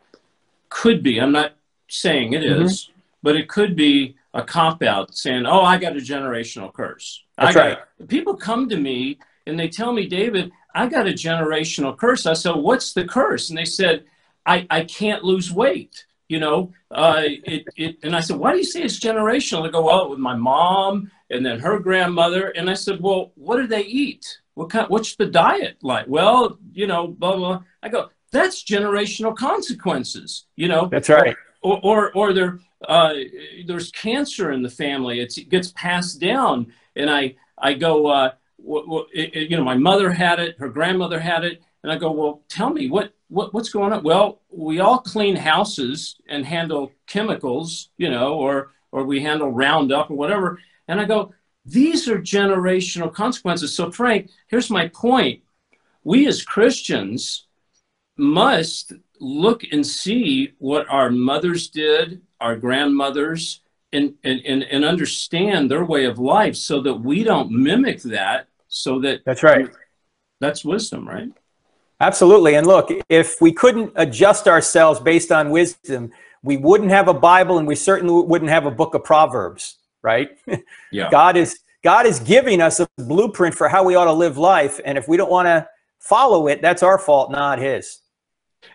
could be, I'm not saying it Mm-hmm. is but it could be a cop out saying, "Oh, I got a generational curse." That's right. People come to me and they tell me, David, I got a generational curse. I said, "What's the curse?" And they said, "I I can't lose weight." You know, uh, it, it, and I said, why do you say it's generational? They go, well, with my mom and then her grandmother. And I said, well, what do they eat? What kind, what's the diet like? Well, you know, blah, blah. I go, that's generational consequences, you know? That's right. Or, or, or there, uh, there's cancer in the family. It's, it gets passed down. And I, I go, uh, it, you know, my mother had it, her grandmother had it. And I go, well, tell me what, what, what's going on? Well, we all clean houses and handle chemicals, you know, or, or we handle Roundup or whatever. And I go, these are generational consequences. So, Frank, here's my point. We as Christians must look and see what our mothers did, our grandmothers, and, and, and, and understand their way of life so that we don't mimic that. So that that's right. That's wisdom, right? Absolutely. And look, if we couldn't adjust ourselves based on wisdom, we wouldn't have a Bible and we certainly wouldn't have a book of Proverbs, right? (laughs) Yeah. God is God is giving us a blueprint for how we ought to live life. And if we don't want to follow it, that's our fault, not his.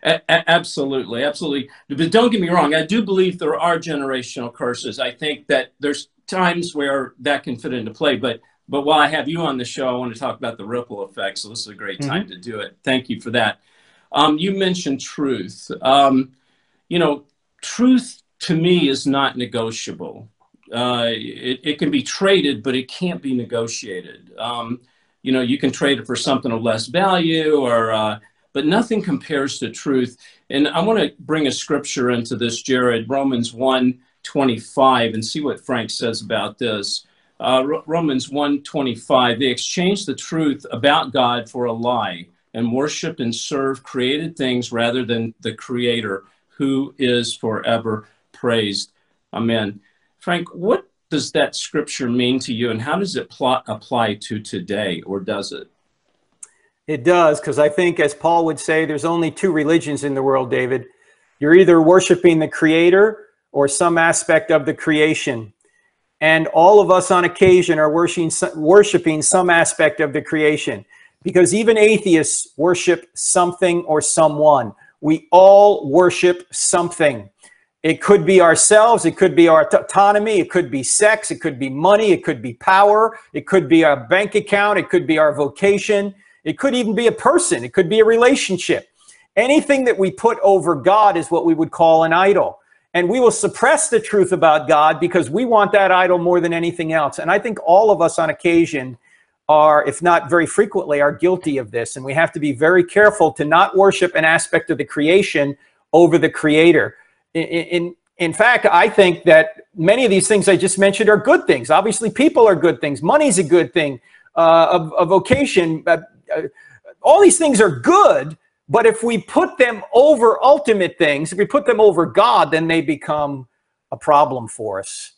A- absolutely, absolutely. But don't get me wrong. I do believe there are generational curses. I think that there's times where that can fit into play. But but while I have you on the show, I want to talk about the ripple effect. So this is a great time to do it. Thank you for that. Um, you mentioned truth. Um, you know, truth to me is not negotiable. Uh, it, it can be traded, but it can't be negotiated. Um, you know, you can trade it for something of less value, or uh, but nothing compares to truth. And I want to bring a scripture into this, Jared, Romans 1 25, and see what Frank says about this. Uh, Ro- Romans 1 25, they exchanged the truth about God for a lie and worship and serve created things rather than the Creator who is forever praised. Amen. Frank, what does that scripture mean to you and how does it pl- apply to today, or does it? It does, because I think, as Paul would say, there's only two religions in the world, David. You're either worshiping the Creator or some aspect of the creation. And all of us on occasion are worshiping, some aspect of the creation because even atheists worship something or someone. We all worship something. It could be ourselves, it could be our autonomy, it could be sex, it could be money, it could be power, it could be our bank account, it could be our vocation, it could even be a person, it could be a relationship. Anything that we put over God is what we would call an idol. And we will suppress the truth about God because we want that idol more than anything else. And I think all of us on occasion are, if not very frequently, are guilty of this. And we have to be very careful to not worship an aspect of the creation over the creator. In, in, in fact, I think that many of these things I just mentioned are good things. Obviously, people are good things. Money's a good thing. Uh, a, a vocation, uh, all these things are good. But if we put them over ultimate things, if we put them over God, then they become a problem for us.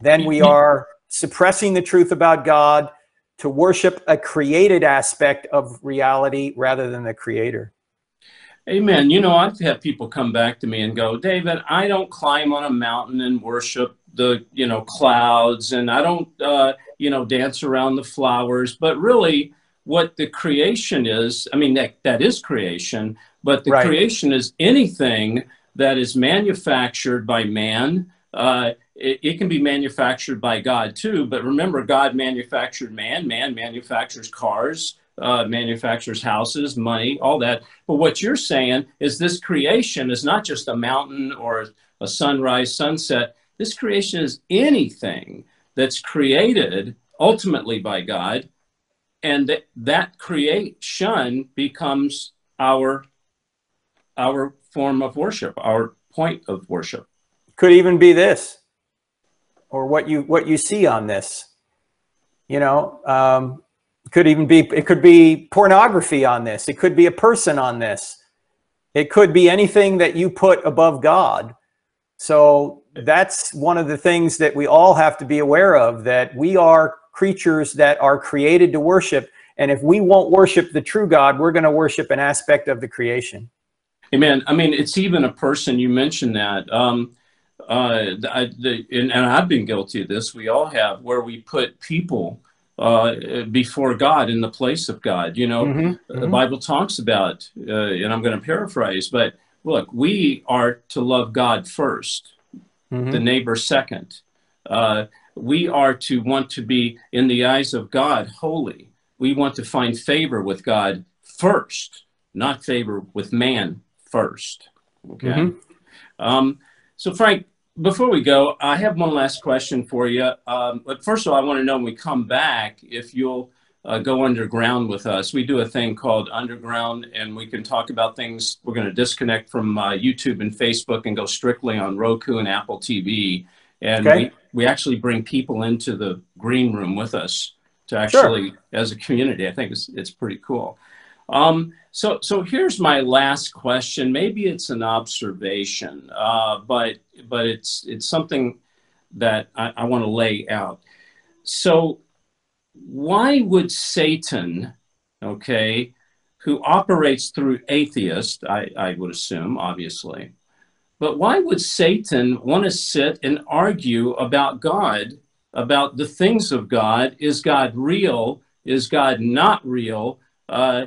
Then we are suppressing the truth about God to worship a created aspect of reality rather than the creator. Amen. You know, I've had people come back to me and go, David, I don't climb on a mountain and worship the, you know, clouds and I don't, uh, you know, dance around the flowers. But really, what the creation is, I mean, that, that is creation, but the Right. creation is anything that is manufactured by man. Uh, it, it can be manufactured by God too, but remember, God manufactured man, man manufactures cars, uh, manufactures houses, money, all that. But what you're saying is this creation is not just a mountain or a sunrise, sunset. This creation is anything that's created ultimately by God, and that, creation becomes our our form of worship, our point of worship. Could even be this, or what you what you see on this. You know, um, could even be it could be pornography on this. It could be a person on this. It could be anything that you put above God. So that's one of the things that we all have to be aware of that we are creatures that are created to worship. And if we won't worship the true God, we're going to worship an aspect of the creation. Amen. I mean, it's even a person. You mentioned that. Um, uh, I, the, and, and I've been guilty of this. We all have, where we put people uh, before God in the place of God. You know, Mhm, the mhm. Bible talks about, uh, and I'm going to paraphrase, but look, we are to love God 1st Mhm. the neighbor second. Uh, we are to want to be, in the eyes of God, holy. We want to find favor with God first, not favor with man first. Okay. Mhm. Um, so, Frank, before we go, I have one last question for you. Um, but first of all, I want to know when we come back if you'll uh, go underground with us. We do a thing called Underground, and we can talk about things. We're going to disconnect from uh, YouTube and Facebook and go strictly on Roku and Apple TV. And Okay. we, we actually bring people into the green room with us to actually, as a community. I think it's, it's pretty cool. Um, so, so here's my last question. Maybe it's an observation, uh, but but it's it's something that I, I want to lay out. So, why would Satan, okay, who operates through atheists, I, I would assume, obviously, but why would Satan want to sit and argue about God, about the things of God? Is God real? Is God not real? Uh,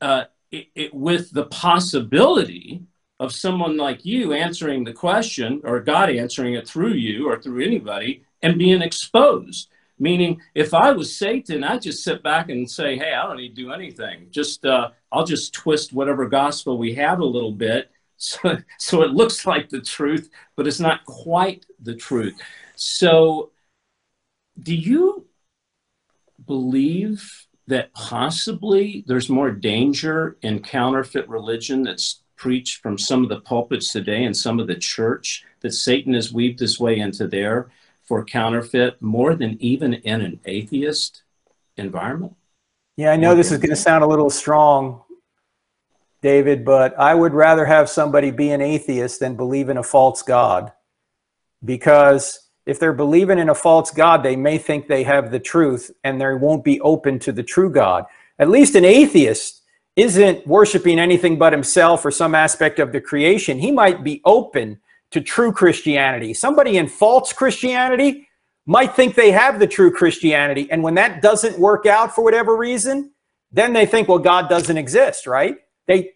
uh, it, it, with the possibility of someone like you answering the question, or God answering it through you or through anybody, and being exposed. Meaning, if I was Satan, I'd just sit back and say, "Hey, I don't need to do anything. Just uh, I'll just twist whatever gospel we have a little bit, so so it looks like the truth, but it's not quite the truth." So, do you believe that possibly there's more danger in counterfeit religion that's preached from some of the pulpits today and some of the church that Satan has weaved his way into there for counterfeit more than even in an atheist environment? Yeah, I know this is going to sound a little strong, David, but I would rather have somebody be an atheist than believe in a false God. Because if they're believing in a false God, they may think they have the truth and they won't be open to the true God. At least an atheist isn't worshiping anything but himself or some aspect of the creation. He might be open to true Christianity. Somebody in false Christianity might think they have the true Christianity. And when that doesn't work out for whatever reason, then they think, well, God doesn't exist, right? They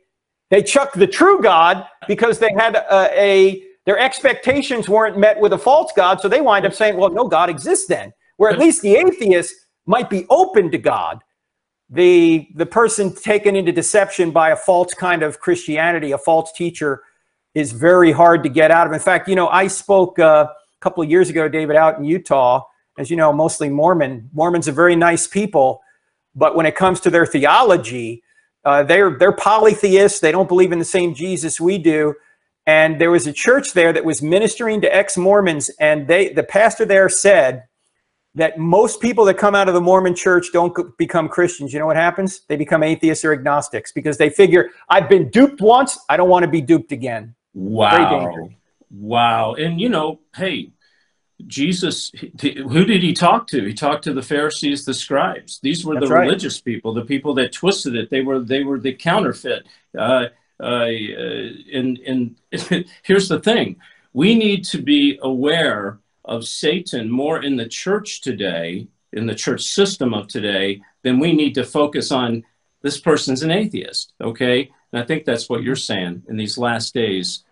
they chuck the true God because they had a, a their expectations weren't met with a false God, so they wind up saying, well, no, God exists then. Where at least the atheist might be open to God. The the person taken into deception by a false kind of Christianity, a false teacher, is very hard to get out of. In fact, you know, I spoke uh, a couple of years ago, David, out in Utah. As you know, mostly Mormon. Mormons are very nice people, but when it comes to their theology, uh, they're they're polytheists. They don't believe in the same Jesus we do. And there was a church there that was ministering to ex-Mormons, and they the pastor there said that most people that come out of the Mormon church don't become Christians. You know what happens? They become atheists or agnostics because they figure I've been duped once. I don't want to be duped again. Wow. Wow. And you know, hey, Jesus, who did he talk to? He talked to the Pharisees, the scribes. These were That's the right. religious people, the people that twisted it. They were they were the counterfeit. Uh, uh, and and (laughs) here's the thing: we need to be aware of Satan more in the church today, in the church system of today, than we need to focus on. This person's an atheist, okay? And I think that's what you're saying. In these last days,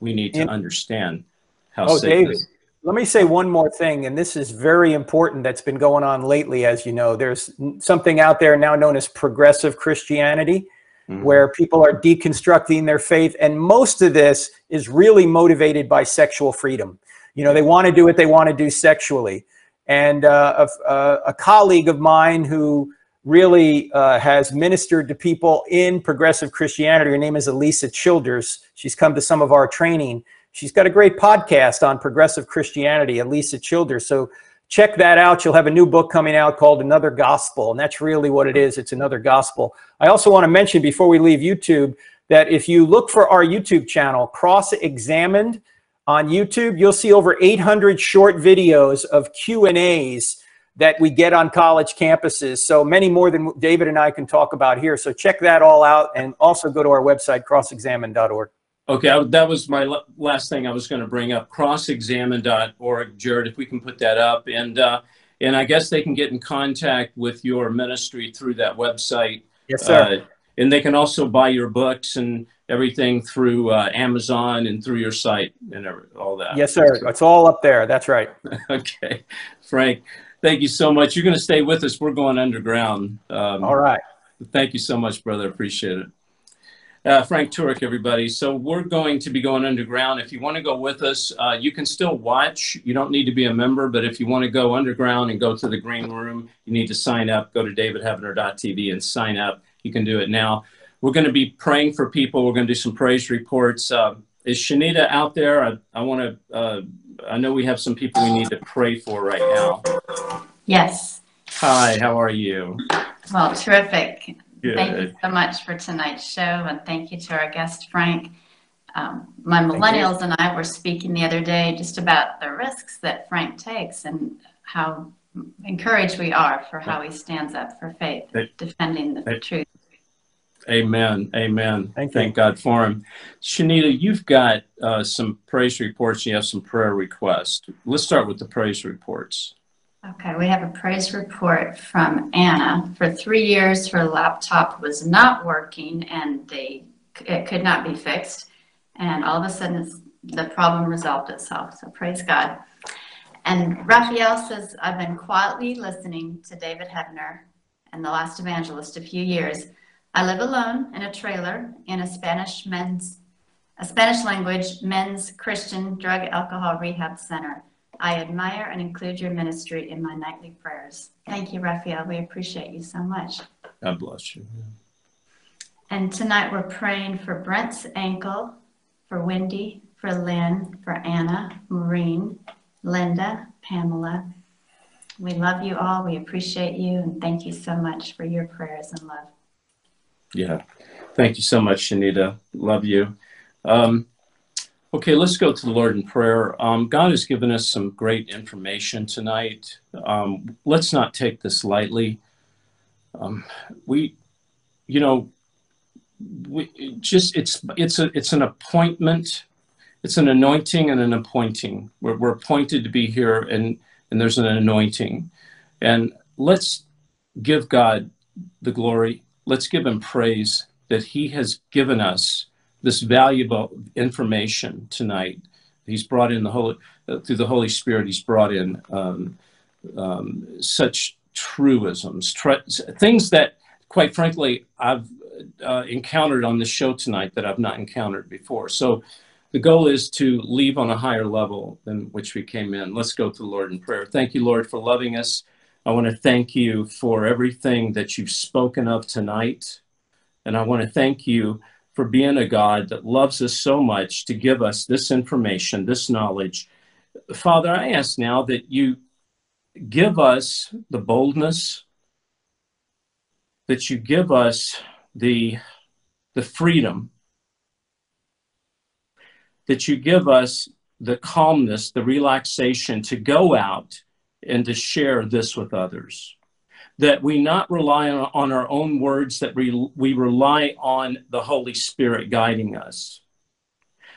we need to And- understand how Oh, Satan David, is. Let me say one more thing, and this is very important that's been going on lately, as you know. There's something out there now known as progressive Christianity, Mhm. where people are deconstructing their faith, and most of this is really motivated by sexual freedom. You know, they want to do what they want to do sexually. And uh, a, a, a colleague of mine who really uh, has ministered to people in progressive Christianity. Her name is Alisa Childers. She's come to some of our training. She's got a great podcast on progressive Christianity, Alisa Childers. So check that out. She'll have a new book coming out called Another Gospel. And that's really what it is. It's another gospel. I also want to mention before we leave YouTube that if you look for our YouTube channel, Cross Examined on YouTube, you'll see over 800 short videos of Q&As that we get on college campuses. So many more than David and I can talk about here. So check that all out and also go to our website, crossexamine.org. Okay, I- that was my la- last thing I was going to bring up. Crossexamine.org, Jared, if we can put that up, and uh, and I guess they can get in contact with your ministry through that website. Yes, sir. Uh, and they can also buy your books and everything through uh, Amazon and through your site and all that. Yes, sir. It's all up there. That's right. (laughs) okay, Frank, thank you so much. You're going to stay with us. We're going underground. Um, All right. Thank you so much, brother. Appreciate it. Uh, Frank Turek, everybody. So we're going to be going underground. If you want to go with us, uh, you can still watch. You don't need to be a member, but if you want to go underground and go to the green room, you need to sign up. Go to davidheavener.tv and sign up. You can do it now. We're going to be praying for people. We're going to do some praise reports. Uh, is Shanita out there? I, I want to. Uh, I know we have some people we need to pray for right now. Yes. Hi, how are you? Well, terrific. Good. Thank you so much for tonight's show, and thank you to our guest, Frank. Um, my millennials and I were speaking the other day just about the risks that Frank takes and how encouraged we are for how he stands up for faith, Hey. defending the Hey. truth. Amen. Amen. Thank you. Thank God for him. Shanita, you've got uh, some praise reports. You have some prayer requests. Let's start with the praise reports. Okay, we have a praise report from Anna. For three years, her laptop was not working and they, it could not be fixed. And all of a sudden, it's, the problem resolved itself. So praise God. And Raphael says, I've been quietly listening to David Heavener and the last evangelist a few years. I live alone in a trailer in a Spanish men's, a Spanish language men's Christian drug alcohol rehab center. I admire and include your ministry in my nightly prayers. Thank you, Raphael. We appreciate you so much. God bless you. And tonight we're praying for Brent's ankle, for Wendy, for Lynn, for Anna, Maureen, Linda, Pamela. We love you all. We appreciate you. And thank you so much for your prayers and love. Yeah. Thank you so much, Shanita. Love you. Um, okay, let's go to the Lord in prayer. Um, God has given us some great information tonight. Um, let's not take this lightly. Um, we, you know, we just it's it's a it's an appointment. It's an anointing and an appointing. We're, we're appointed to be here, and and there's an anointing, and let's give God the glory. Let's give Him praise that He has given us this valuable information tonight. He's brought in the Holy uh, through the Holy Spirit. He's brought in um, um, such truisms, tr- things that, quite frankly, I've uh, encountered on the show tonight that I've not encountered before. So the goal is to leave on a higher level than which we came in. Let's go to the Lord in prayer. Thank you, Lord, for loving us. I want to thank you for everything that you've spoken of tonight. And I want to thank you for being a God that loves us so much to give us this information, this knowledge. Father, I ask now that you give us the boldness, that you give us the, the freedom, that you give us the calmness, the relaxation to go out and to share this with others. That we not rely on, on our own words, that we, we rely on the Holy Spirit guiding us.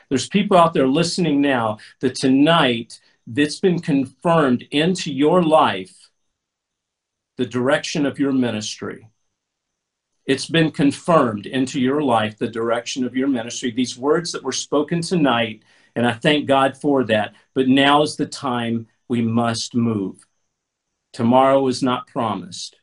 There's people out there listening now that tonight that's been confirmed into your life the direction of your ministry. It's been confirmed into your life the direction of your ministry. These words that were spoken tonight, and I thank God for that. But now is the time we must move. Tomorrow is not promised.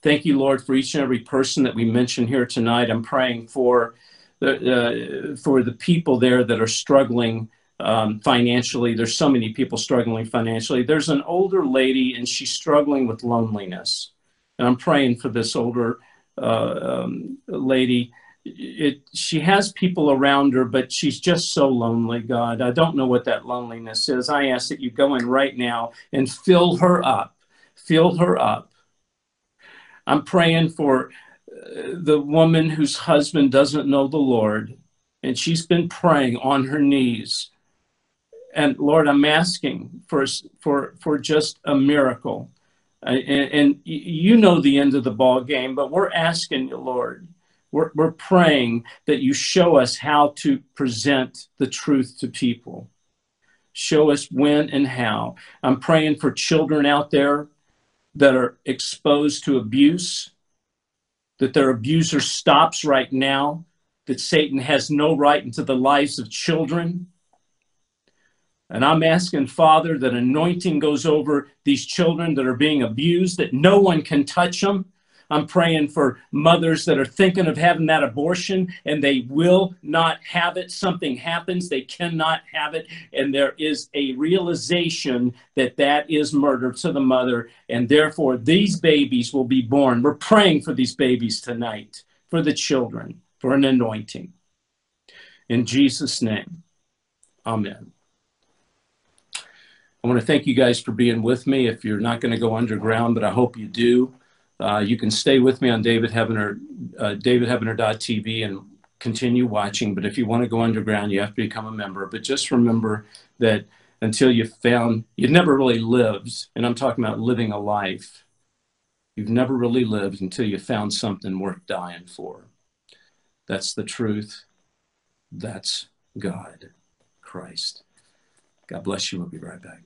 Thank you, Lord, for each and every person that we mention here tonight. I'm praying for the, uh, for the people there that are struggling um, financially. There's so many people struggling financially. There's an older lady, and she's struggling with loneliness. And I'm praying for this older uh, um, lady. It, she has people around her, but she's just so lonely, God. I don't know what that loneliness is. I ask that you go in right now and fill her up. Fill her up. I'm praying for uh, the woman whose husband doesn't know the Lord, and she's been praying on her knees. And Lord, I'm asking for, for, for just a miracle. And, and you know the end of the ball game, but we're asking you, Lord, we're, we're praying that you show us how to present the truth to people. Show us when and how. I'm praying for children out there that are exposed to abuse, that their abuser stops right now, that Satan has no right into the lives of children. And I'm asking, Father, that anointing goes over these children that are being abused, that no one can touch them. I'm praying for mothers that are thinking of having that abortion and they will not have it. Something happens, they cannot have it. And there is a realization that that is murder to the mother. And therefore, these babies will be born. We're praying for these babies tonight, for the children, for an anointing. In Jesus' name, amen. I want to thank you guys for being with me. If you're not going to go underground, but I hope you do. Uh, you can stay with me on David Heavener, uh, davidheavener.tv and continue watching. But if you want to go underground, you have to become a member. But just remember that until you found, you never really lived, and I'm talking about living a life. You've never really lived until you found something worth dying for. That's the truth. That's God, Christ. God bless you. We'll be right back.